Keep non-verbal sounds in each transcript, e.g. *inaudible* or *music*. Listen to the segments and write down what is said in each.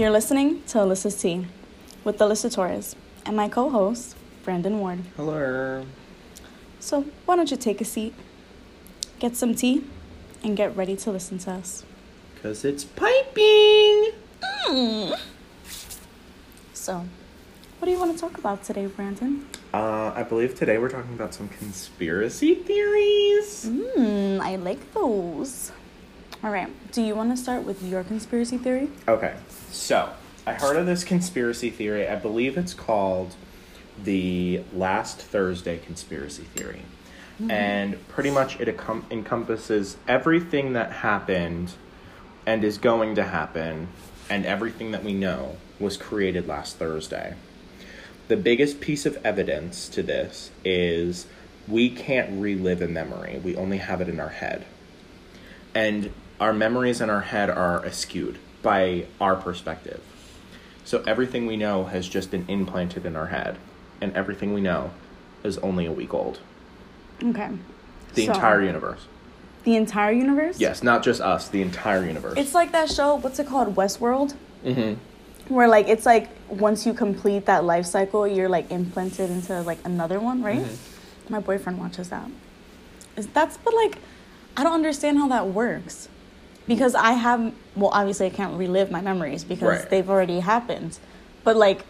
You're listening to Alyssa's Tea with Alyssa Torres and my co host, Brandon Ward. Hello. So, why don't you take a seat, get some tea, and get ready to listen to us? Because it's piping. Mm. So, what do you want to talk about today, Brandon? Uh, I believe today we're talking about some conspiracy theories. Mmm, I like those. All right, do you want to start with your conspiracy theory? Okay, so I heard of this conspiracy theory. I believe it's called the Last Thursday conspiracy theory. Mm-hmm. And pretty much it encom- encompasses everything that happened and is going to happen, and everything that we know was created last Thursday. The biggest piece of evidence to this is we can't relive a memory, we only have it in our head. And our memories in our head are askewed by our perspective. So everything we know has just been implanted in our head, and everything we know is only a week old. Okay. The So- entire universe. The entire universe? Yes, not just us, the entire universe. It's like that show, what's it called? Westworld? Mm hmm Where like it's like once you complete that life cycle, you're like implanted into like another one, right? Mm-hmm. My boyfriend watches that. Is that's but like I don't understand how that works. Because I have well obviously I can't relive my memories because Right. they've already happened. But like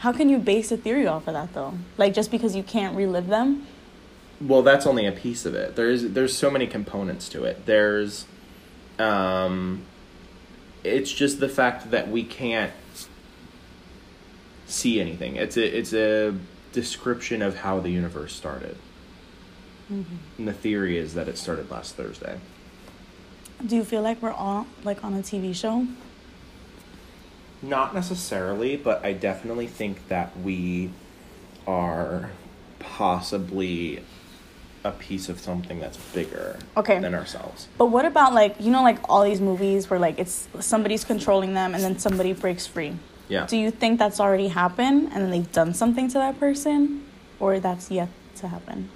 how can you base a theory off of that though? Like just because you can't relive them? Well, that's only a piece of it. There's there's so many components to it. There's um it's just the fact that we can't see anything. It's a it's a description of how the universe started. And the theory is that it started last Thursday. Do you feel like we're all like on a TV show? Not necessarily, but I definitely think that we are possibly a piece of something that's bigger Okay. than ourselves. But what about like you know like all these movies where like it's somebody's controlling them and then somebody breaks free. Yeah. Do you think that's already happened and then they've done something to that person or that's yet to happen?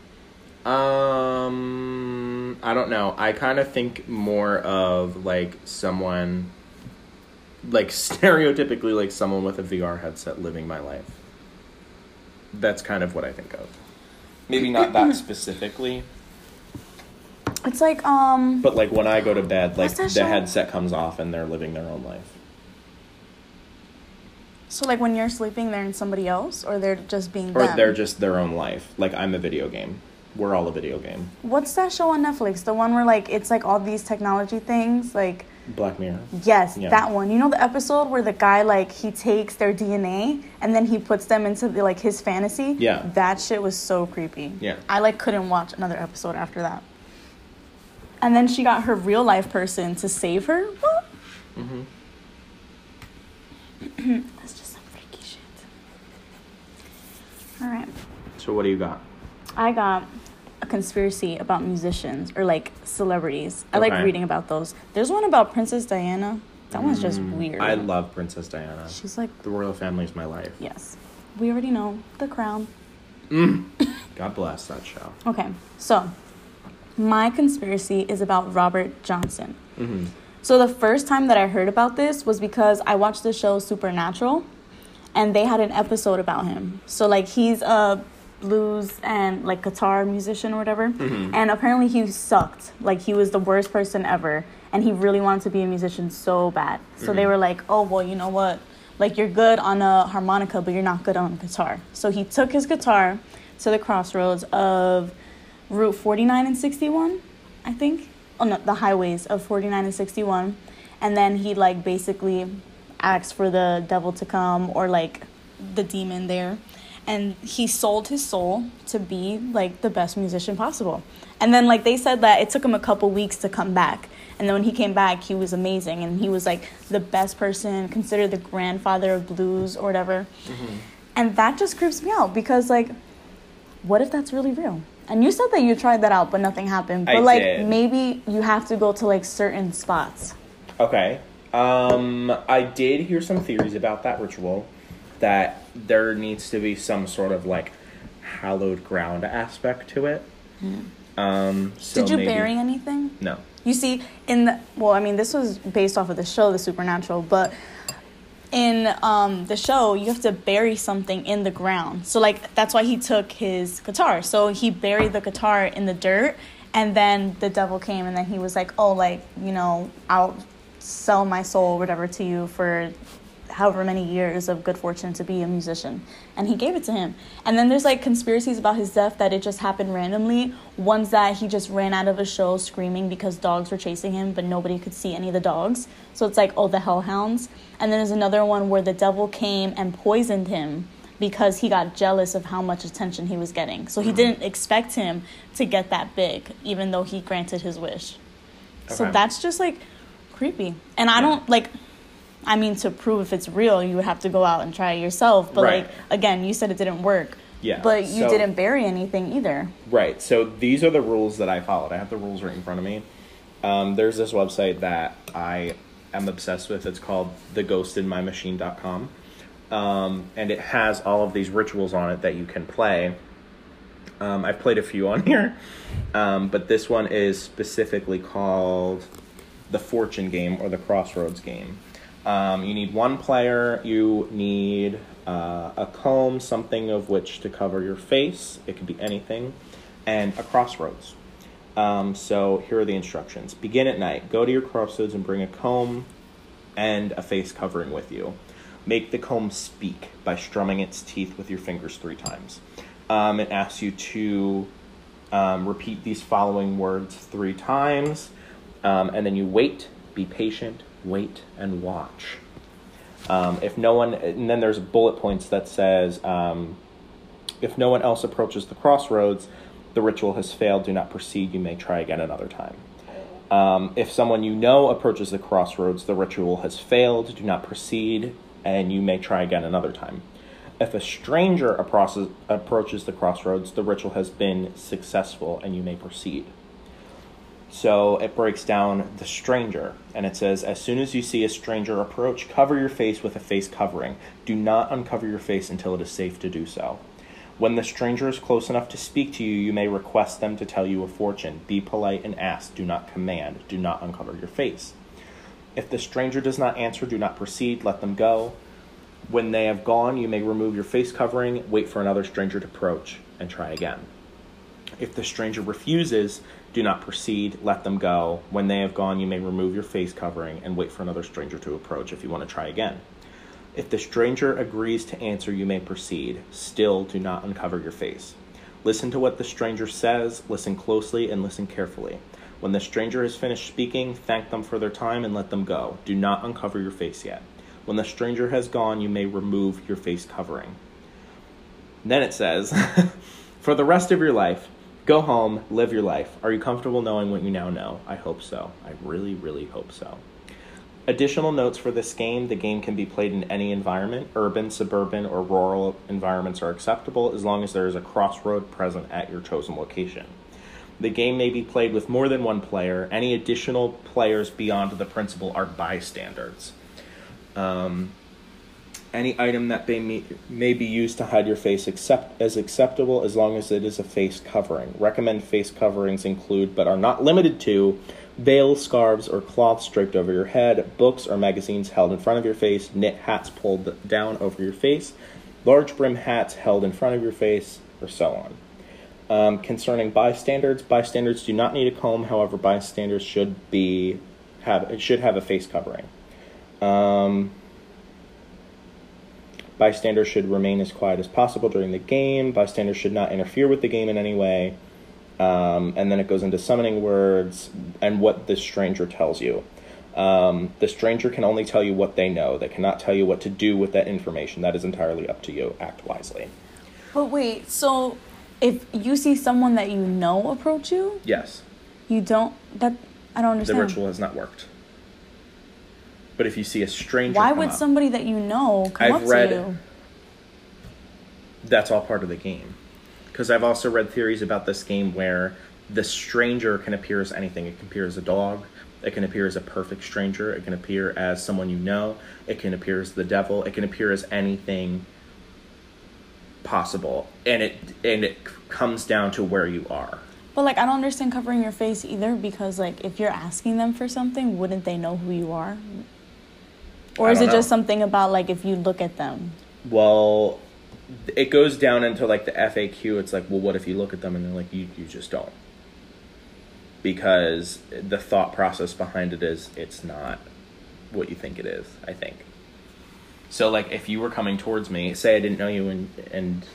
Um, I don't know. I kind of think more of like someone, like *laughs* stereotypically, like someone with a VR headset living my life. That's kind of what I think of. Maybe not that specifically, It's like um but like when I go to bed, like What's the show? headset comes off and they're living their own life. so like when you're sleeping they're in somebody else or they're just being Or them. they're just their own life. Like I'm a video game. We're all a video game. What's that show on Netflix? The one where like it's like all these technology things like Black Mirror. Yes, Yeah. that one. You know the episode where the guy like he takes their DNA and then he puts them into the, like his fantasy. Yeah. that shit was so creepy. Yeah. I like couldn't watch another episode after that. And then she got her real life person to save her. What? Mm-hmm. *clears throat* That's just some freaky shit. All right, So what do you got? I got a conspiracy about musicians or like celebrities. I like reading about those. There's one about Princess Diana. That one's just weird. Mm, I love Princess Diana. She's like The royal family is my life. Yes. We already know the crown. *laughs* God bless that show. Okay, so my conspiracy is about Robert Johnson. Mm-hmm. So the first time that I heard about this was because I watched the show Supernatural and they had an episode about him. So like he's a blues and like guitar musician or whatever. Mhm. And apparently he sucked. Like he was the worst person ever and he really wanted to be a musician so bad. So they Mhm. were like, "Oh, well, you know what? Like you're good on a harmonica, but you're not good on guitar." So he took his guitar to the crossroads of Route 49 and 61, I think. Oh no, the highways of 49 and 61. And then he like basically asked for the devil to come or like the demon there. And he sold his soul to be like the best musician possible. And then like they said that it took him a couple weeks to come back. And then when he came back, he was amazing and he was like the best person, considered the grandfather of blues or whatever. And that just creeps me out because like what if that's really real? And you said that you tried that out, but nothing happened. But I like did. maybe you have to go to like certain spots. Okay. Um, I did hear some theories about that ritual, that there needs to be some sort of like hallowed ground aspect to it. Um, so Did you maybe- bury anything? No. You see, in the well, I mean, this was based off of the show, The Supernatural, but in um, the show, you have to bury something in the ground. So, like, that's why he took his guitar. So he buried the guitar in the dirt, and then the devil came, and then he was like, "Oh, like, you know, I'll sell my soul, whatever, to you for however many years of good fortune to be a musician. And he gave it to him. And then there's like conspiracies about his death that it just happened randomly. Ones that he just ran out of a show screaming because dogs were chasing him but nobody could see any of the dogs. So it's like oh the hellhounds. And then there's another one where the devil came and poisoned him because he got jealous of how much attention he was getting. So he mm-hmm. didn't expect him to get that big even though he granted his wish. Okay. so that's just like creepy. And i don't like I mean, to prove if it's real, you would have to go out and try it yourself. But right. like again, you said it didn't work. Yeah. But you so, didn't bury anything either. Right. So these are the rules that I followed. I have the rules right in front of me. Um, there's this website that I am obsessed with. It's called theghostinmymachine.com. Um, and it has all of these rituals on it that you can play. Um, I've played a few on *laughs* here, um, but this one is specifically called the Fortune game or the Crossroads game. Um, you need one player. You need uh, a comb, something of which to cover your face. It could be anything, and a crossroads. Um, so here are the instructions. Begin at night. Go to your crossroads and bring a comb and a face covering with you. Make the comb speak by strumming its teeth with your fingers three times. Um, it asks you to um, repeat these following words three times, um, and then you wait, be patient, wait and watch. Um, if no one, and then there's bullet points that says, um, if no one else approaches the crossroads, the ritual has failed. Do not proceed. You may try again another time. Um, if someone you know approaches the crossroads, the ritual has failed. Do not proceed, and you may try again another time. If a stranger approaches, approaches the crossroads, the ritual has been successful, and you may proceed. So it breaks down the stranger and it says, as soon as you see a stranger approach, cover your face with a face covering. Do not uncover your face until it is safe to do so. When the stranger is close enough to speak to you, you may request them to tell you a fortune. Be polite and ask. Do not command. Do not uncover your face. If the stranger does not answer, do not proceed. Let them go. When they have gone, you may remove your face covering, wait for another stranger to approach, and try again. If the stranger refuses, do not proceed, let them go. When they have gone, you may remove your face covering and wait for another stranger to approach if you want to try again. If the stranger agrees to answer, you may proceed. Still, do not uncover your face. Listen to what the stranger says, listen closely, and listen carefully. When the stranger has finished speaking, thank them for their time and let them go. Do not uncover your face yet. When the stranger has gone, you may remove your face covering. Then it says, *laughs* For the rest of your life, Go home, live your life. Are you comfortable knowing what you now know? I hope so. I really, really hope so. Additional notes for this game the game can be played in any environment. Urban, suburban, or rural environments are acceptable as long as there is a crossroad present at your chosen location. The game may be played with more than one player. Any additional players beyond the principal are bystanders. Um, any item that may, may be used to hide your face accept, as acceptable as long as it is a face covering. Recommend face coverings include, but are not limited to, veils, scarves, or cloths draped over your head, books or magazines held in front of your face, knit hats pulled down over your face, large brim hats held in front of your face, or so on. Um, concerning bystanders, bystanders do not need a comb. However, bystanders should be have should have a face covering. Um, Bystanders should remain as quiet as possible during the game. Bystanders should not interfere with the game in any way. Um, and then it goes into summoning words and what the stranger tells you. Um, the stranger can only tell you what they know. They cannot tell you what to do with that information. That is entirely up to you. Act wisely. But wait, so if you see someone that you know approach you, yes, you don't. That I don't understand. The ritual has not worked. But if you see a stranger, why would up, somebody that you know come I've up read, to you? That's all part of the game. Because I've also read theories about this game where the stranger can appear as anything. It can appear as a dog. It can appear as a perfect stranger. It can appear as someone you know. It can appear as the devil. It can appear as anything possible, and it and it comes down to where you are. But like I don't understand covering your face either because like if you're asking them for something, wouldn't they know who you are? Or is it just something about like if you look at them? Well, it goes down into like the FAQ. It's like, well, what if you look at them and they're like, you, you just don't. Because the thought process behind it is it's not what you think it is, I think. So, like, if you were coming towards me, say I didn't know you and, and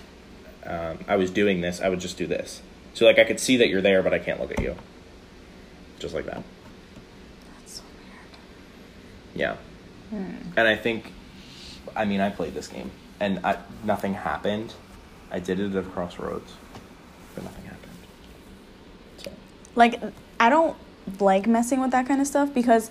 um, I was doing this, I would just do this. So, like, I could see that you're there, but I can't look at you. Just like that. That's so weird. Yeah. Hmm. And I think, I mean, I played this game, and I, nothing happened. I did it at Crossroads, but nothing happened. So, Like I don't like messing with that kind of stuff because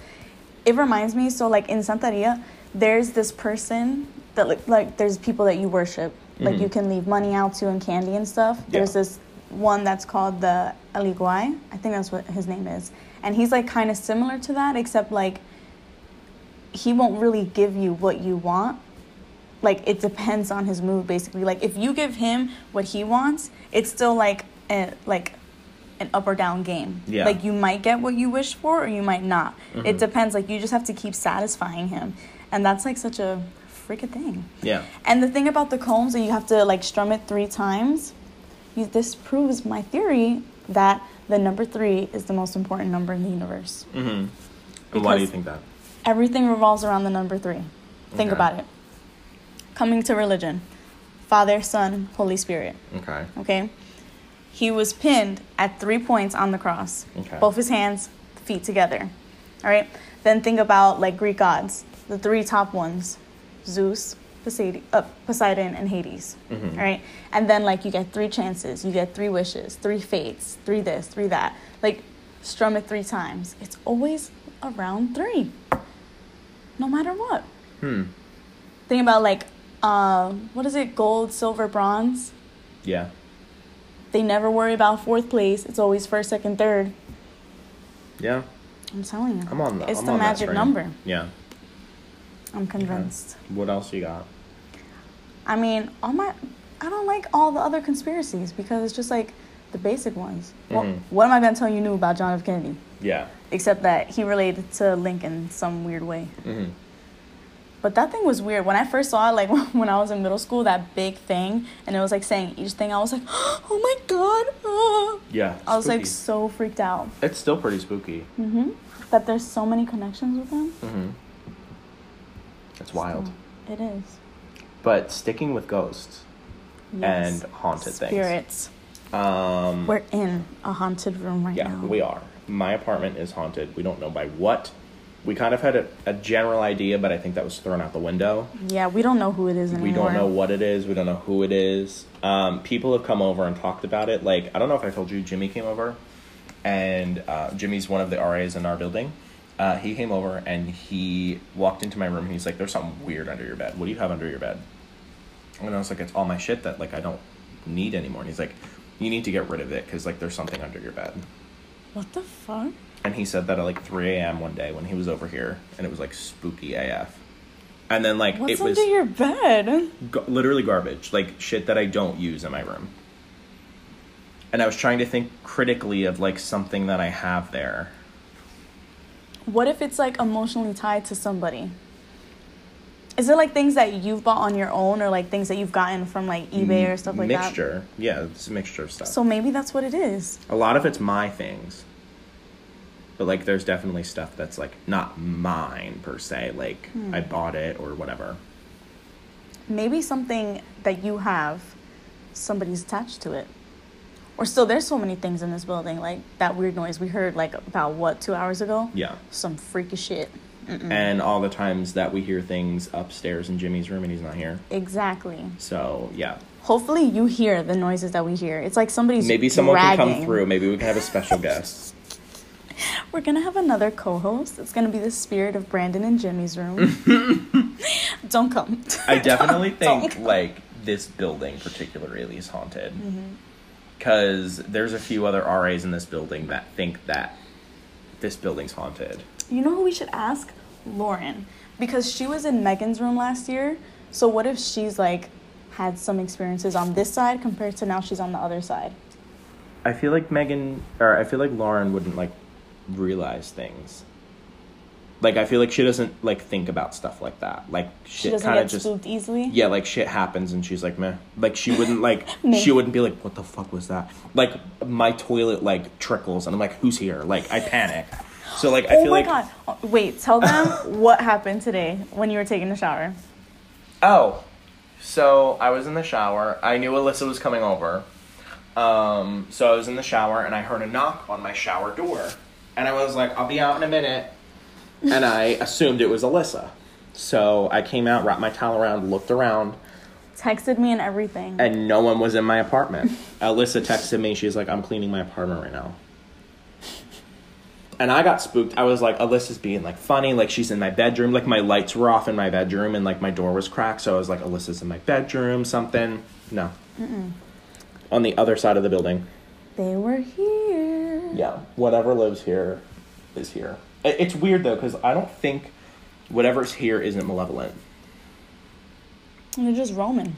it reminds me. So like in Santeria, there's this person that like, like there's people that you worship. Like Mhm. you can leave money out to and candy and stuff. There's this one that's called the Elegua. I think that's what his name is. And he's like kind of similar to that, except like he won't really give you what you want. Like it depends on his mood, basically. Like if you give him what he wants, it's still like a, like an up or down game. Yeah. Like you might get what you wish for, or you might not. It Mhm. depends. Like you just have to keep satisfying him, and that's like such a freaking thing. yeah. And the thing about the combs, that you have to like strum it three times. You, this proves my theory that the number three is the most important number in the universe. Mm-hmm. And why do you think that? Everything revolves around the number three. Think Okay. about it. Coming to religion, Father, Son, Holy Spirit. Okay. Okay, he was pinned at three points on the cross. Okay. Both his hands, feet together. All right. Then think about like Greek gods, the three top ones: Zeus, Poseidon, uh, Poseidon and Hades. Mhm. All right. And then like you get three chances, you get three wishes, three fates, three this, three that. Like strum it three times. It's always around three. No matter what. Hmm. Think about like, uh, what is it? Gold, silver, bronze. Yeah. They never worry about fourth place. It's always first, second, third. Yeah. I'm telling you. I'm on the. It's I'm the on magic number. Yeah. I'm convinced. What else you got? I mean, all my I don't like all the other conspiracies because it's just like the basic ones. Well, Mhm. what am I gonna tell you new about John F. Kennedy? Yeah. Except that he related to Lincoln some weird way. Mm-hmm. But that thing was weird. When I first saw it, like *laughs* when I was in middle school, that big thing, and it was like saying each thing, I was like, *gasps* oh my god. ah." *gasps* Yeah. I was like so freaked out. It's still pretty spooky. hmm That there's so many connections with them. Mm-hmm. It's wild. So, it is. But sticking with ghosts Yes. and haunted things. Spirits. Um, We're in a haunted room right yeah, now. Yeah, we are. My apartment is haunted. We don't know by what. We kind of had a, a general idea, but I think that was thrown out the window. Yeah, we don't know who it is anymore. We don't know what it is. We don't know who it is. Um, people have come over and talked about it. Like, I don't know if I told you, Jimmy came over, and uh, Jimmy's one of the RAs in our building. Uh, he came over and he walked into my room and he's like, "There's something weird under your bed. What do you have under your bed?" And I was like, "It's all my shit that like I don't need anymore." And he's like, "You need to get rid of it because like there's something under your bed." What the fuck? And he said that at like 3 a.m. one day when he was over here, and it was like spooky AF. And then like What's it was under your bed? Literally garbage, like shit that I don't use in my room. And I was trying to think critically of like something that I have there. What if it's like emotionally tied to somebody? Is it like things that you've bought on your own or like things that you've gotten from like eBay or stuff like that? mixture. Yeah, it's a mixture of stuff. So maybe that's what it is. a lot of it's my things. But like there's definitely stuff that's like not mine per se, like Hmm. I bought it or whatever. Maybe something that you have, somebody's attached to it. Or still, there's so many things in this building, like that weird noise we heard like about what two hours ago. Yeah. Some freaky shit. Mm-mm. And all the times that we hear things upstairs in Jimmy's room and he's not here. exactly. So yeah. Hopefully, you hear the noises that we hear. It's like somebody's Maybe someone can come through. Maybe we can have a special guest. *laughs* We're gonna have another co-host. It's gonna be the spirit of Brandon in Jimmy's room. *laughs* Don't come. I definitely *laughs* think like this building particularly is haunted Mm-hmm. because there's a few other RAs in this building that think that this building's haunted. You know who we should ask? Lauren, because she was in Megan's room last year. So what if she's like had some experiences on this side compared to now she's on the other side? I feel like Megan or I feel like Lauren wouldn't like realize things. Like I feel like she doesn't like think about stuff like that. Like She shit kind of just spooked easily. yeah, like shit happens and she's like meh. Like she wouldn't like *laughs* she wouldn't be like what the fuck was that? Like my toilet like trickles and I'm like who's here? Like I panic. So like I oh feel like. Oh my god! Wait, tell them *coughs* what happened today when you were taking a shower. Oh, so I was in the shower. I knew Alyssa was coming over. Um, so I was in the shower and I heard a knock on my shower door. And I was like, I'll be out in a minute. And I assumed it was Alyssa. So I came out, wrapped my towel around, looked around, Texted me and everything. and no one was in my apartment. *laughs* Alyssa texted me. She's like, I'm cleaning my apartment right now. And I got spooked. I was like, Alyssa's being like funny. Like she's in my bedroom. Like my lights were off in my bedroom and like my door was cracked. So I was like, Alyssa's in my bedroom, something. No. On the other side of the building. they were here. Yeah. Whatever lives here is here. It's weird though, because I don't think whatever's here isn't malevolent. And they're just roaming.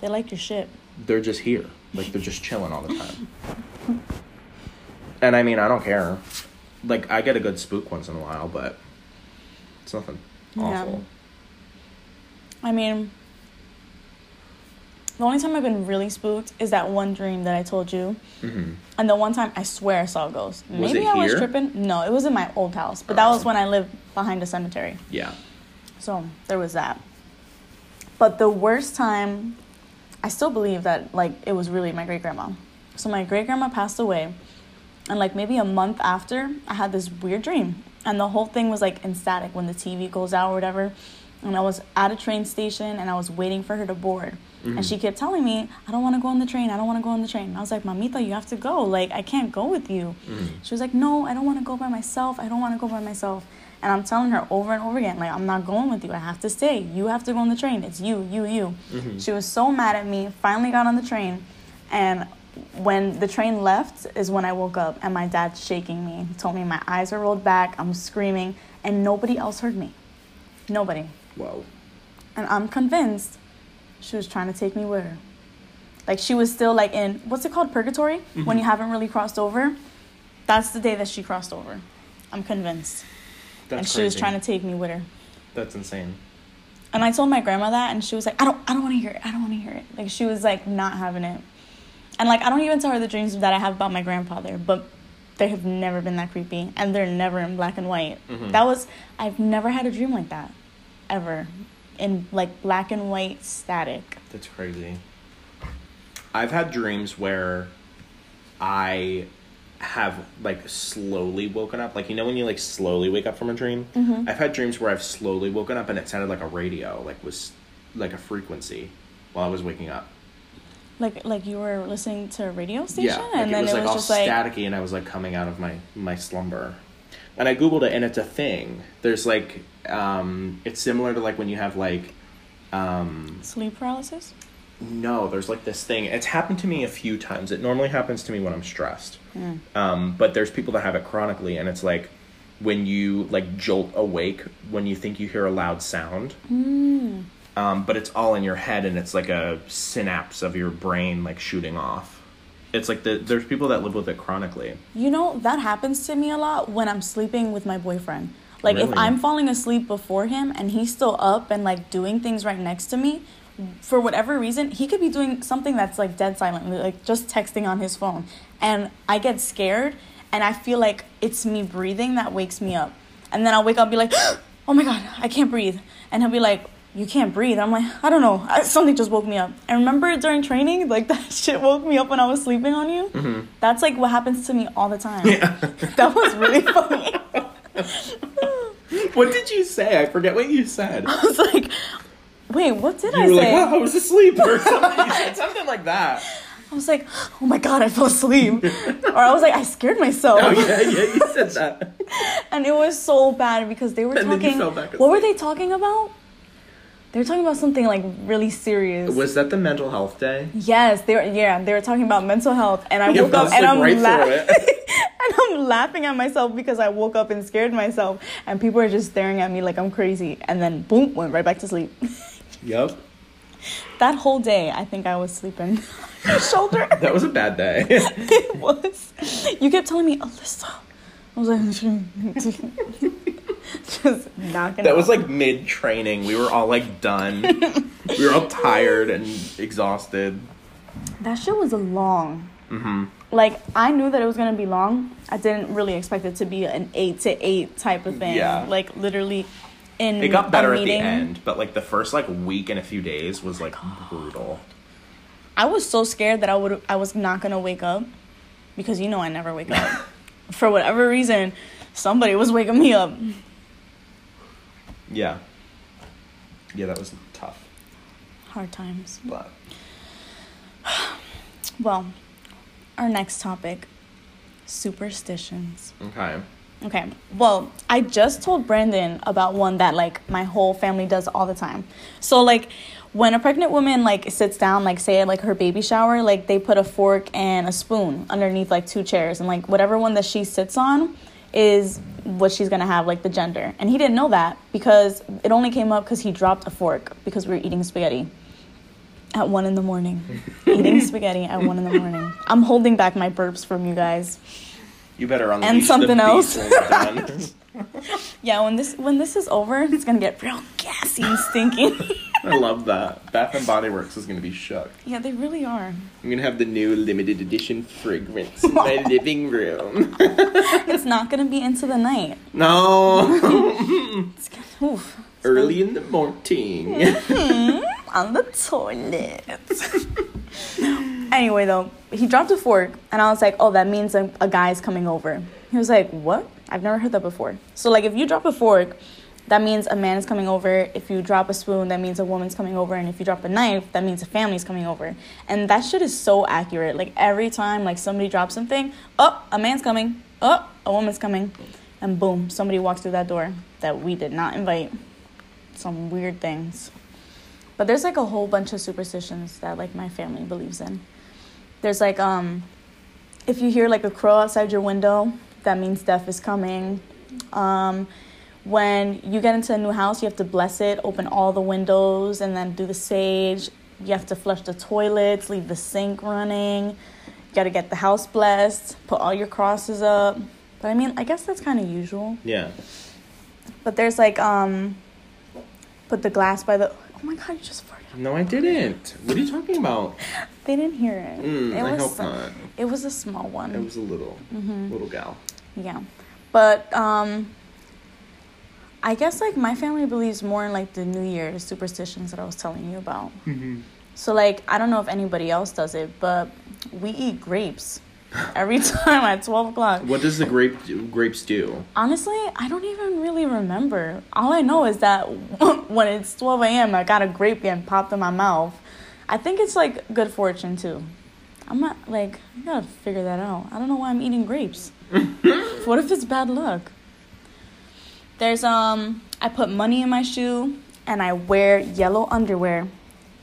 They like your shit. they're just here. Like they're just chilling all the time. And I mean, I don't care. Like I get a good spook once in a while, but it's nothing Yeah. awful. I mean, the only time I've been really spooked is that one dream that I told you. hmm And the one time I swear I saw a ghost. Was Maybe I was tripping. No, it was in my old house. But that Oh. was when I lived behind a cemetery. Yeah. So there was that. But the worst time, I still believe that like it was really my great grandma. So my great grandma passed away, and like maybe a month after, I had this weird dream, and the whole thing was like in static when the TV goes out or whatever. And I was at a train station and I was waiting for her to board. And mm-hmm. she kept telling me, I don't want to go on the train. I don't want to go on the train. And I was like, Mamita, you have to go. Like, I can't go with you. Mm-hmm. She was like, No, I don't want to go by myself. I don't want to go by myself. And I'm telling her over and over again, like, I'm not going with you. I have to stay. You have to go on the train. It's you, you, you. Mm-hmm. She was so mad at me. Finally got on the train. And when the train left is when I woke up and my dad's shaking me. He told me my eyes are rolled back. I'm screaming. And nobody else heard me. Nobody. Whoa. And I'm convinced she was trying to take me with her. Like she was still like in what's it called purgatory mm-hmm. when you haven't really crossed over. That's the day that she crossed over. I'm convinced. That's and she was trying to take me with her. That's insane. And I told my grandma that, and she was like, "I don't, I don't want to hear it. I don't want to hear it." Like she was like not having it. And like I don't even tell her the dreams that I have about my grandfather, but they have never been that creepy, and they're never in black and white. Mhm. That was I've never had a dream like that, ever, in like black and white static. That's crazy. I've had dreams where I have like slowly woken up. Like you know when you like slowly wake up from a dream? Mhm. I've had dreams where I've slowly woken up and it sounded like a radio, like was like a frequency while I was waking up. Like like you were listening to a radio station, Yeah, like and it then was it like was all just like staticky, and I was like coming out of my my slumber. And I googled it, and it's a thing. There's like, um, it's similar to like when you have like, um, sleep paralysis. no, there's like this thing. It's happened to me a few times. It normally happens to me when I'm stressed. Mm. Um, but there's people that have it chronically, and it's like when you like jolt awake when you think you hear a loud sound. Mm. Um, but it's all in your head, and it's like a synapse of your brain like shooting off. It's like the there's people that live with it chronically. You know, that happens to me a lot when I'm sleeping with my boyfriend. Like if I'm falling asleep before him and he's still up and like doing things right next to me, for whatever reason, he could be doing something that's like dead silent, like just texting on his phone. And I get scared and I feel like it's me breathing that wakes me up. And then I'll wake up and be like, *gasps* "Oh my god, I can't breathe." And he'll be like, you can't breathe. I'm like, I don't know. I, *laughs* something just woke me up. And remember during training, like *laughs* that shit woke me up when I was sleeping on you. Mhm. That's like what happens to me all the time. Yeah. *laughs* that was really funny. What did you say? I forget what you said. I was like, wait, what did You I were say? like, "Oh, I was asleep," or something. You said something like that. I was like, oh my god, I fell asleep. or I was like, I scared myself. Oh yeah, yeah, you said that. And it was so bad because they were And talking. What were they talking about? They were talking about something like really serious. Was that the mental health day? Yes, they were. Yeah, they were talking about mental health, and I woke up and I'm right la- through it. *laughs* and I'm laughing at myself because I woke up and scared myself, and people are just staring at me like I'm crazy, and then boom, went right back to sleep. *laughs* Yep. that whole day, I think I was sleeping *laughs* on your shoulder. That was a bad day. it was. You kept telling me, Alyssa. I was like, *laughs* just knocking. that out. was like mid training. We were all like done. *laughs* we were all tired and exhausted. that shit was long. hmm Like I knew that it was gonna be long. I didn't really expect it to be an eight to eight type of thing. Yeah. Like literally, in It got better at the end, but like the first like week and a few days was like brutal. I was so scared that I would I was not gonna wake up because you know I never wake up. *laughs* For whatever reason, somebody was waking me up. Yeah. Yeah, that was tough. Hard times. But *sighs* Well, our next topic superstitions. okay. Okay. Well, I just told Brandon about one that like my whole family does all the time. So like when a pregnant woman like sits down, like say at like her baby shower, like they put a fork and a spoon underneath like two chairs and like whatever one that she sits on is what she's gonna have like the gender. And he didn't know that because it only came up because he dropped a fork because we were eating spaghetti at one in the morning. *laughs* eating spaghetti at one in the morning. I'm holding back my burps from you guys. You better unleash something the else. beast when we're done. *laughs* *laughs* Yeah, when this when this is over, it's gonna get real gassy and stinky. *laughs* I love that. Bath and Body Works is gonna be shook. yeah, they really are. I'm gonna have the new limited edition fragrance in my *laughs* living room. *laughs* It's not gonna be into the night. no. It's gonna, oof. Early in the morning. Mm-hmm, on the toilet. anyway, though, he dropped a fork, and I was like, "Oh, that means a, a guy's coming over." He was like, "What? I've never heard that before." So, like, if you drop a fork, that means a man is coming over. If you drop a spoon, that means a woman's coming over, and if you drop a knife, that means a family's coming over. And that shit is so accurate. Like every time, like somebody drops something, oh, a man's coming. Oh, a woman's coming, and boom, somebody walks through that door that we did not invite. Some weird things. But there's like a whole bunch of superstitions that like my family believes in. There's like um if you hear like a crow outside your window, that means death is coming. Um when you get into a new house, you have to bless it, open all the windows and then do the sage. You have to flush the toilets, leave the sink running. You got to get the house blessed, put all your crosses up. But I mean, I guess that's kind of usual. yeah. But there's like um put the glass by the Oh my god, you just farted. No, I didn't. What are you talking about? They didn't hear it. Mm, it I was hope not. It was a small one. It was a little, Mm-hmm. little gal. Yeah. But um I guess like my family believes more in like the New Year's superstitions that I was telling you about. Mm-hmm. So like I don't know if anybody else does it, but we eat grapes *laughs* every time at twelve o'clock. What does the grape grapes do? Honestly, I don't even really remember. All I know is that *laughs* when it's 12 a.m., I got a grape getting popped in my mouth. I think it's like good fortune too. I'm not like, I gotta figure that out. I don't know why I'm eating grapes. *laughs* what if it's bad luck? There's, um, I put money in my shoe and I wear yellow underwear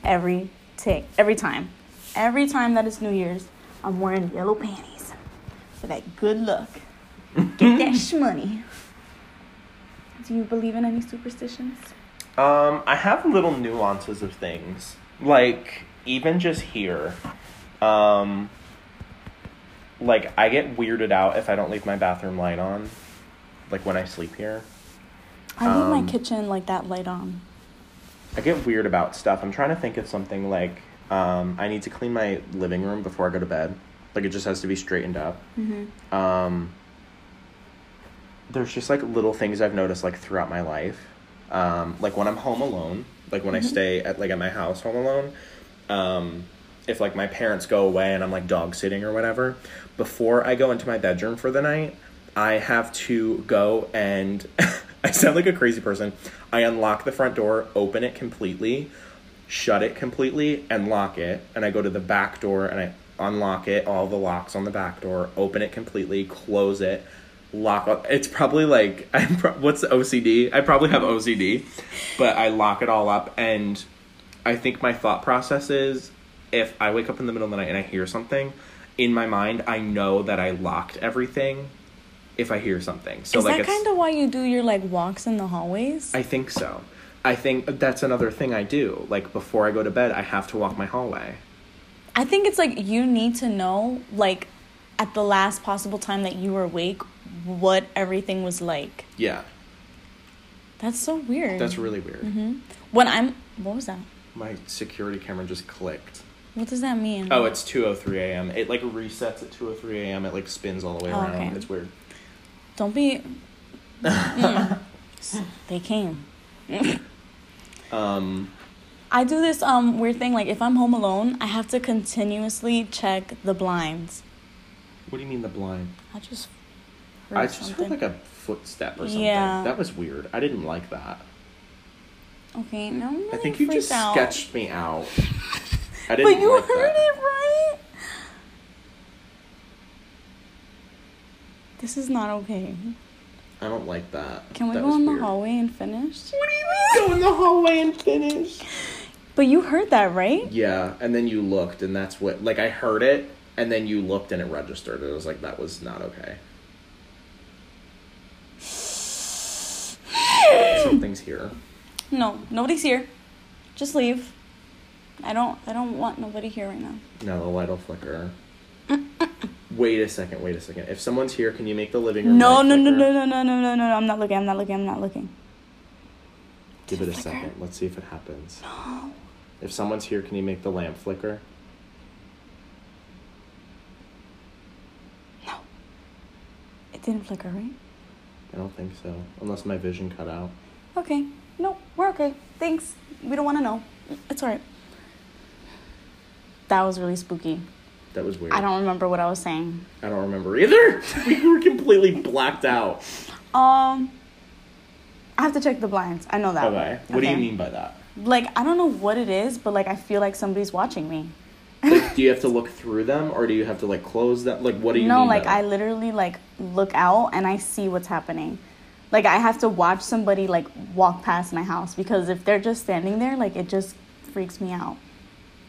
every take, every time. Every time that it's New Year's, I'm wearing yellow panties for that good luck. Get *laughs* that shmoney. Do you believe in any superstitions? Um, I have little nuances of things. Like, even just here, um, like, I get weirded out if I don't leave my bathroom light on. Like, when I sleep here. I leave Um, my kitchen like that light on. I get weird about stuff. I'm trying to think of something like, um, I need to clean my living room before I go to bed. Like, it just has to be straightened up. Mm-hmm. um, there's just like little things I've noticed like throughout my life. Um, like when I'm home alone, like when I Mhm. stay at like at my house home alone, um, if like my parents go away and I'm like dog sitting or whatever, before I go into my bedroom for the night, I have to go and *laughs* *laughs* I sound like a crazy person. I unlock the front door, open it completely, shut it completely, and lock it. And I go to the back door and I unlock it, all the locks on the back door, open it completely, close it, lock up. It's probably like *laughs* I'm pro- what's OCD? I probably have OCD, but I lock it all up and I think my thought process is if I wake up in the middle of the night and I hear something, in my mind I know that I locked everything if I hear something. So Is like that kind of why you do your like walks in the hallways? I think so. I think that's another thing I do. Like before I go to bed, I have to walk my hallway. I think it's like you need to know, like, at the last possible time that you were awake, what everything was like. Yeah, That's so weird. that's really weird. hmm When I'm, what was that? My security camera just clicked. What does that mean? Oh, it's 2:03 a.m. It like resets at 2:03 a.m. It like spins all the way Oh, around. okay. It's weird. Don't be. Mm. *laughs* they came. Um, I do this um weird thing like if I'm home alone, I have to continuously check the blinds. what do you mean the blind? I just heard I just something. heard like a footstep or something. Yeah. That was weird. I didn't like that. okay, no, I'm really I think you just out. sketched me out. I *laughs* But didn't you like heard that. it right. This is not okay. I don't like that. Can we That go in weird. the hallway and finish? What do you mean? Go in the hallway and finish. But you heard that, right? Yeah, and then you looked, and that's what. Like I heard it, and then you looked, and it registered. It was like that was not okay. Something's here. No, nobody's here. Just leave. I don't. I don't want nobody here right now. No, the light will flicker. *laughs* wait a second. Wait a second. If someone's here, can you make the living room? No, no, no, no, no, no, no, no, no. I'm not looking. I'm not looking. I'm not looking. Give it a Flicker. second. Let's see if it happens. No. If someone's here, can you make the lamp flicker? No. It didn't flicker, right? I don't think so. Unless my vision cut out. Okay. No, we're okay. Thanks. We don't want to know. It's alright. That was really spooky. That was weird. I don't remember what I was saying. I don't remember either. *laughs* we were completely blacked out. Um, I have to check the blinds. I know that. Okay. What do you mean by that? Like I don't know what it is, but like I feel like somebody's watching me. Like, do *laughs* you have to look through them, or do you have to like close them? Like, what do you no, like? I literally like look out and I see what's happening. Like I have to watch somebody like walk past my house because if they're just standing there, like it just freaks me out.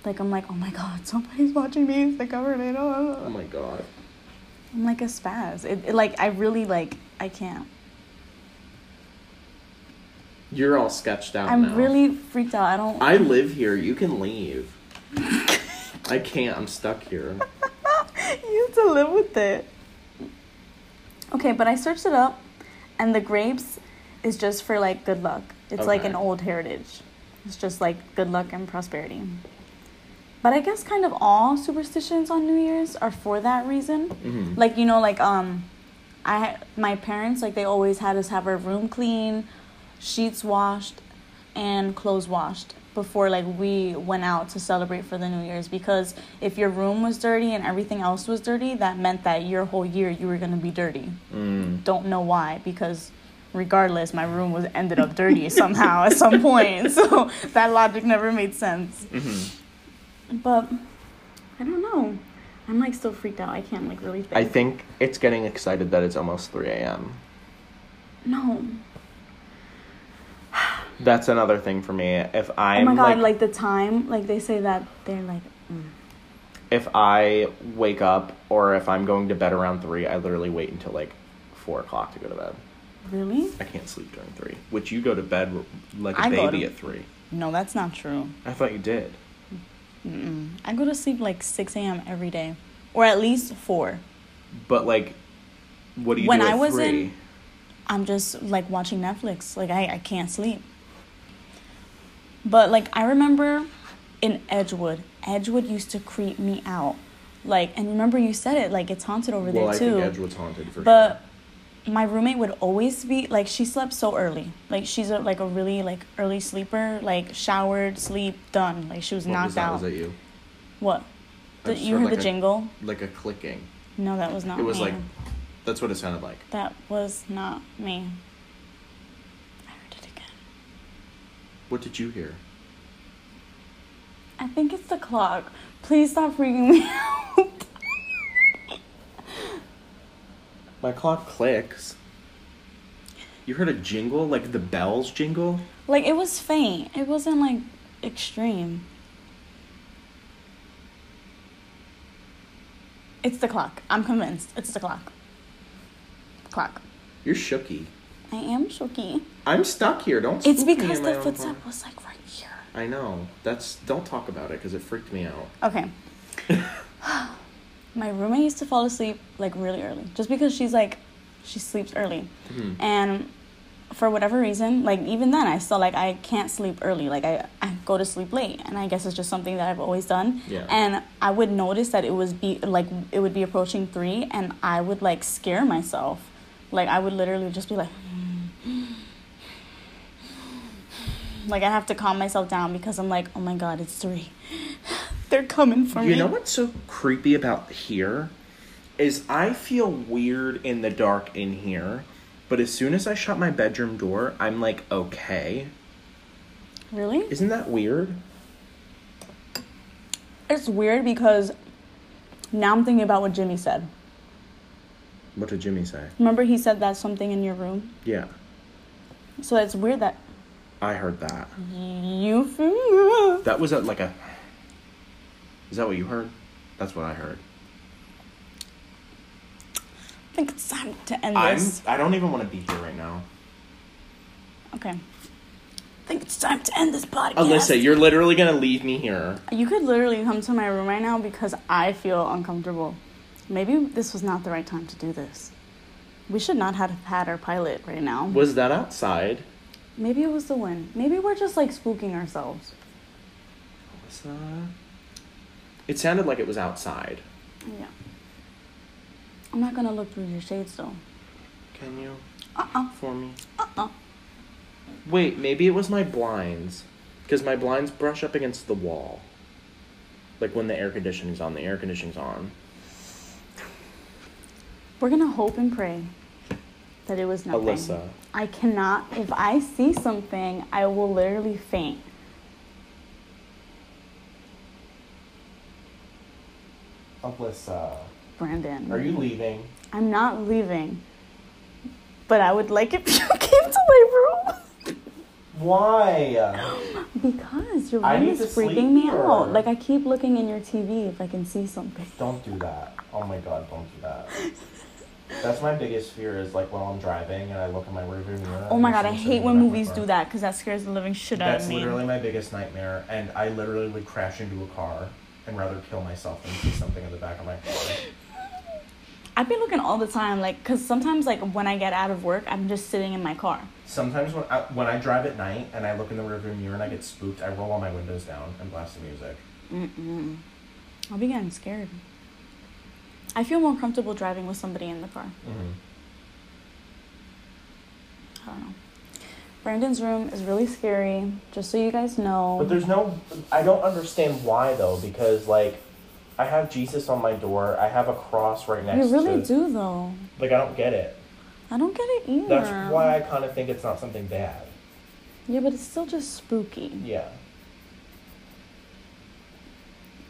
Like I'm like, oh my god, somebody's watching me. It's the government. Oh oh, oh oh. my god. I'm like a spaz. It, it like I really like I can't. You're all sketched out I'm now. really freaked out. I don't. I live here. You can leave. I can't. I'm stuck here. *laughs* you have to live with it. Okay, but I searched it up, and the grapes is just for like good luck. It's like an old heritage. It's just like good luck and prosperity. But I guess kind of all superstitions on New Year's are for that reason. Mhm. Like you know, like um, I my parents like they always had us have our room clean, sheets washed, and clothes washed before like we went out to celebrate for the New Year's because if your room was dirty and everything else was dirty, that meant that your whole year you were gonna be dirty. Mm. Don't know why because regardless my room was ended up dirty somehow at some point *laughs* so that logic never made sense Mhm. But i don't know i'm like still freaked out i can't like really think I think it's getting excited that it's almost 3 a.m. no That's another thing for me. If I'm Oh my god like, like, the time like they say that they're like mm. if I wake up or if I'm going to bed around three, I literally wait until like four o'clock to go to bed. really I can't sleep during three. Which you go to bed like a I baby to- at three. no that's not true I thought you did. Mm-mm. i go to sleep like 6 a.m every day. Or at least 4 But like, what do you When do I was three? in- i'm just like watching netflix. Like i, I can't sleep. But like i remember in edgewood edgewood used to creep me out. Like and remember you said it like it's haunted over well, there I too. Think Edgewood's haunted for but my roommate would always be like she slept so early like she's a, like a really like early sleeper like showered sleep done like she was. What knocked was out Was that you? what the, you heard heard the a- jingle Like a clicking. no that was not it was me. like, that's what it sounded like. that was not me i heard it again What did you hear? i think it's the clock please stop freaking me *laughs* out My clock clicks. You heard a jingle, like the bells jingle? like it was faint it wasn't like extreme it's the clock i'm convinced it's the clock clock You're shooky. I am shoky. I'm stuck here. Don't. It's because the footstep was like right here. I know. That's. Don't talk about it because it freaked me out. Okay. *laughs* My roommate used to fall asleep like really early, just because she's like, she sleeps early, Mhm. and for whatever reason, like even then, I still like I can't sleep early. Like I, I go to sleep late, and I guess it's just something that I've always done. Yeah. And I would notice that it was be like it would be approaching three, and I would like scare myself. Like I would literally just be like. *sighs* Like I have to calm myself down because I'm like, oh my god, it's three. They're coming for me. You know what's so creepy about here is I feel weird in the dark in here, but as soon as I shut my bedroom door, I'm like okay. Really? Isn't that weird? It's weird because now I'm thinking about what Jimmy said. What did Jimmy say? Remember he said that something in your room? Yeah, So it's weird that I heard that. you feel That was a, like a. Is that what you heard? That's what I heard. I think it's time to end I'm. this. I don't even want to be here right now. Okay. I think it's time to end this podcast. Alyssa, you're literally gonna leave me here. You could literally come to my room right now because I feel uncomfortable. Maybe this was not the right time to do this. We should not have had our pilot right now. Was that outside? Maybe it was the wind. Maybe we're just like spooking ourselves. Alyssa. It sounded like it was outside. Yeah. I'm not gonna look through your shades though. Can you Uh uh for me? uh uh. Wait, maybe it was my blinds. Because my blinds brush up against the wall. Like when the air conditioning's on, the air conditioning's on. We're gonna hope and pray that it was nothing. Alyssa. I cannot. If I see something, I will literally faint. Alyssa. Uh, Brandon. Are you leaving? I'm not leaving. But I would like if *laughs* you came to my room. Why? Because your room is freaking me here. out. Like I keep looking in your TV if I can see something. Don't do that. Oh my god, don't do that. That's my biggest fear is like while I'm driving and I look in my rearview mirror. Oh my god, I hate when in the back movies do that because that scares the living shit out of me. That's literally my biggest nightmare, and I literally would crash into a car and rather kill myself than see something in the back of my car. *laughs* I've been looking all the time, like, because sometimes, like, when I get out of work, I'm just sitting in my car. Sometimes when I, when I drive at night and I look in the rearview mirror and I get spooked, I roll all my windows down and blast the music. Mm-mm. I'll be getting scared. I feel more comfortable driving with somebody in the car. Mm-hmm. I don't know. Brandon's room is really scary, just so you guys know. But there's no, I don't understand why though, because like, I have Jesus on my door. I have a cross right next to you really to. do, though. Like I don't get it. I don't get it either. That's why I kind of think it's not something bad. Yeah, but it's still just spooky. Yeah.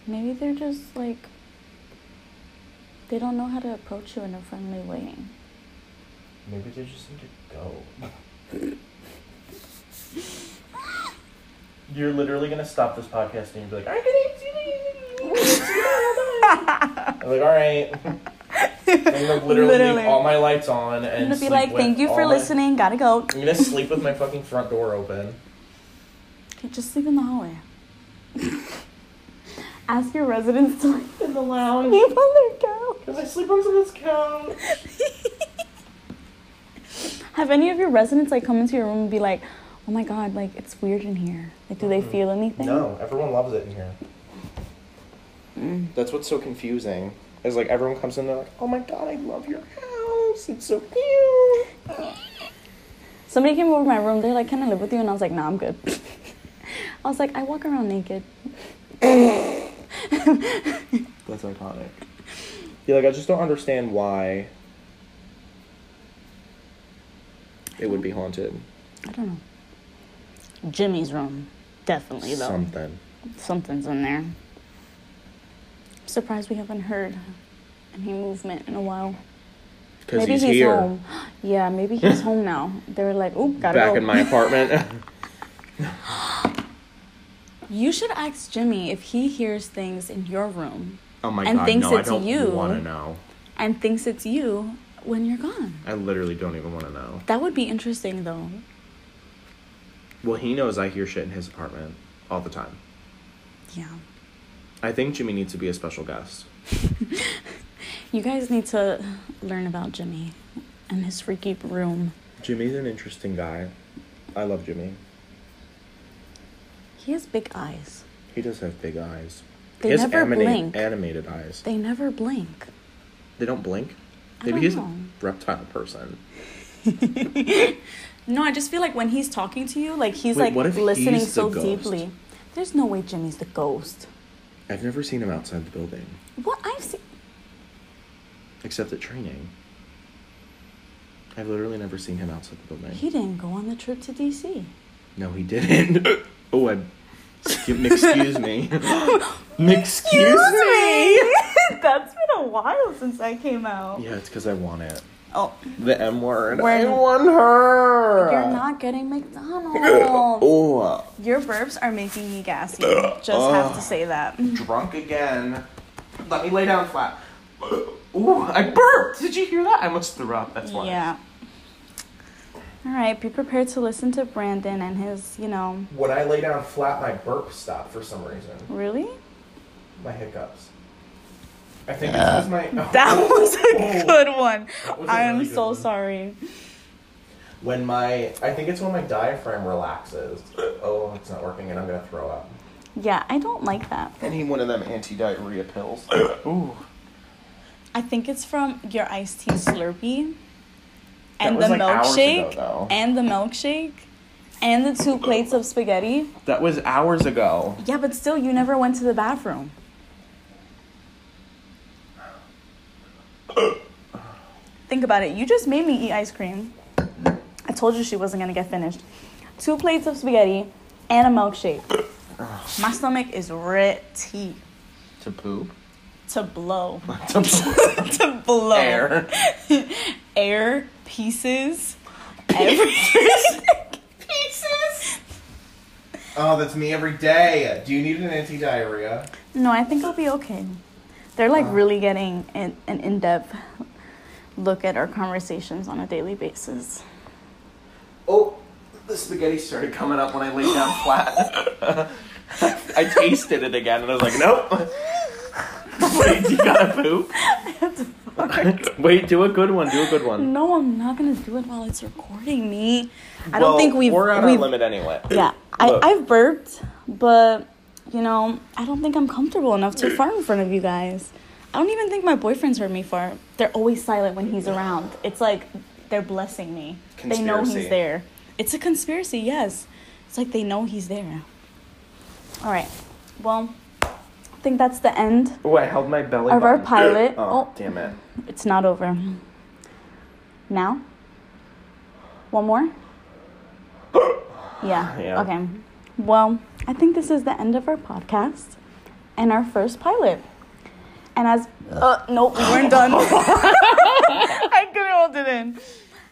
Maybe they're just like. They don't know how to approach you in a friendly way. Maybe they just need to go. *laughs* You're literally gonna stop this podcast and you'll be like, I'm *laughs* I'm like, all right. I'm gonna literally, *laughs* Literally. leave all my lights on and I'm gonna be like, thank you for all my- listening, gotta go. I'm gonna sleep with my fucking front door open. Okay, just sleep in the hallway. *laughs* Ask your residents to sleep in the lounge. Sleep on their couch. Cause I sleep on someone's couch. Have any of your residents like come into your room and be like, "Oh my god, like it's weird in here." Like, do they feel anything? No, everyone loves it in here. Mm. That's what's so confusing. Is like everyone comes in, they're like, "Oh my god, I love your house. It's so cute." *laughs* Somebody came over to my room. They're like, "Can I live with you?" And I was like, "Nah, I'm good." *laughs* I was like, "I walk around naked." *laughs* That's iconic. Yeah, like I just don't understand why it would be haunted. I don't know. Jimmy's room, definitely though. Something. Something's in there. I'm surprised we haven't heard any movement in a while. Because maybe he's, he's, here. home. *gasps* Yeah, maybe he's home now. They were like, "Oop, gotta Back go." in my apartment. *laughs* *laughs* You should ask Jimmy if he hears things in your room oh my And god, thinks no, it's I don't you. want to know. and thinks it's you. when you're gone? I literally don't even want to know. That would be interesting though. Well, he knows I hear shit in his apartment all the time. Yeah. I think Jimmy needs to be a special guest. *laughs* You guys need to learn about Jimmy and his freaky room. Jimmy's an interesting guy. I love Jimmy. He has big eyes. He does have big eyes. They he has never animate- blink. animated eyes. They never blink. They don't blink. I Maybe don't he's know. a reptile person. *laughs* No, I just feel like when he's talking to you, like he's Wait, like listening he's so ghost? deeply. There's no way Jimmy's the ghost. I've never seen him outside the building, What I've seen. except at training. I've literally never seen him outside the building. He didn't go on the trip to DC. No, he didn't. *laughs* oh, I. Excuse, excuse me. *gasps* excuse me. *laughs* That's been a while since I came out. Yeah, it's because I want it. Oh, The M word. We're- I want her. you're not getting McDonald's. *laughs* Oh, Your burps are making me gassy. Just have to say that. drunk again. Let me lay down flat. Ooh, I burped. Did you hear that? I almost threw up. That's why. Yeah. All right, be prepared to listen to Brandon and his, you know, When I lay down flat, my burp stopped for some reason. really? My hiccups. I think it's because my. *laughs* That was a Oh. good one. That was a I am really so one. sorry. When my, I think it's when my diaphragm relaxes. Oh, it's not working, and I'm gonna throw up. Yeah, I don't like that. I need one of them anti-diarrhea pills. *clears throat* Ooh. I think it's from your iced tea Slurpee That and was, the like, hours milkshake ago, and the milkshake and the two plates of spaghetti. That was hours ago. Yeah, but still, you never went to the bathroom. Think about it. You just made me eat ice cream. I told you she wasn't gonna get finished. Two plates of spaghetti and a milkshake. My stomach is ready To poop. to blow. *laughs* to *laughs* to blow. air. *laughs* Air pieces. Everything. pieces. Oh, that's me every day. Do you need an anti-diarrhea? No, I think I'll be okay. They're like oh. really getting an, an in depth look at our conversations on a daily basis. Oh, the spaghetti started coming up when I laid down flat. *laughs* I tasted it again and I was like, nope. *laughs* Wait, you gotta poop? *laughs* Wait, do a good one. Do a good one. No, I'm not gonna do it while it's recording me. I Well, don't think we've. We're at we've our limit anyway. Yeah, I, I've burped, but you know, I don't think I'm comfortable enough to fart in front of you guys. I don't even think my boyfriends heard me fart. They're always silent when he's around. It's like they're blessing me. They know he's there. It's a conspiracy, yes. It's like they know he's there. All right. Well, I think that's the end. Oh, I held my belly Of our pilot. Oh, Oh. damn it. It's not over. Now? One more? *gasps* Yeah. Yeah. Okay. Well, I think this is the end of our podcast and our first pilot. And as uh, nope, we weren't done. *laughs* I couldn't hold it in.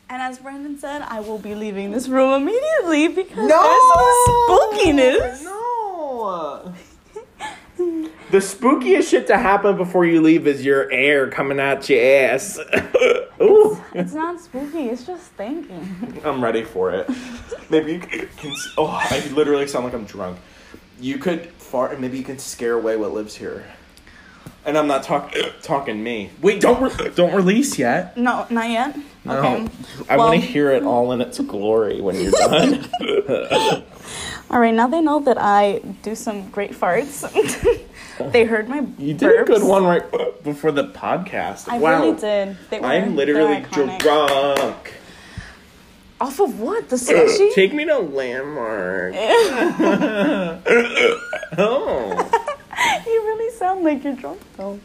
And as Brandon said, I will be leaving this room immediately because there's some spookiness. No. the spookiest shit to happen before you leave is your air coming out your ass. *laughs* Ooh. It's not spooky. It's just thinking. I'm ready for it. Maybe you can. Oh, I literally sound like I'm drunk. You could fart, and maybe you can scare away what lives here. And I'm not talk, talking me. Wait, don't re- don't release yet. No, not yet. No, Okay. I Well- want to hear it all in its glory when you're done. *laughs* *laughs* All right, now they know that I do some great farts. *laughs* they heard my you did a good one right before the podcast. I wow, really did. They were, I'm literally drunk. Off of what? The *clears throat* sushi? Take me to landmark. You really sound like you're drunk though.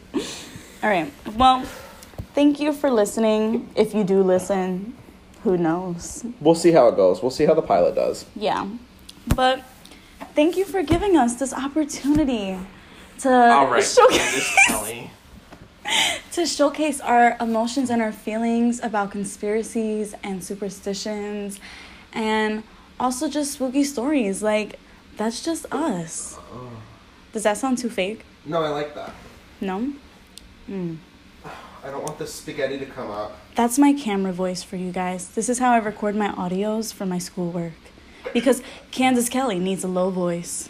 All right. Well, thank you for listening. If you do listen, who knows? We'll see how it goes. We'll see how the pilot does. Yeah. But thank you for giving us this opportunity to All right, *laughs* showcase *laughs* to showcase our emotions and our feelings about conspiracies and superstitions and also just spooky stories. Like, that's just us. Does that sound too fake? No, I like that. No? Mm. I don't want the spaghetti to come up. That's my camera voice for you guys. This is how I record my audios for my schoolwork. Because Candace Kelly needs a low voice.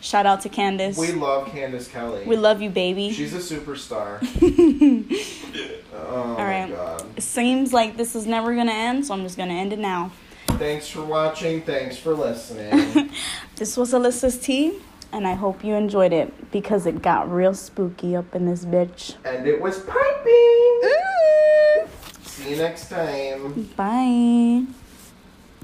Shout out to Candace. We love Candace Kelly. We love you, baby. She's a superstar. *laughs* oh All right. my god. It seems like this is never gonna end, so I'm just gonna end it now. Thanks for watching. Thanks for listening. *laughs* This was Alyssa's tea, and I hope you enjoyed it because it got real spooky up in this bitch. and it was piping. Mm. See you next time. Bye.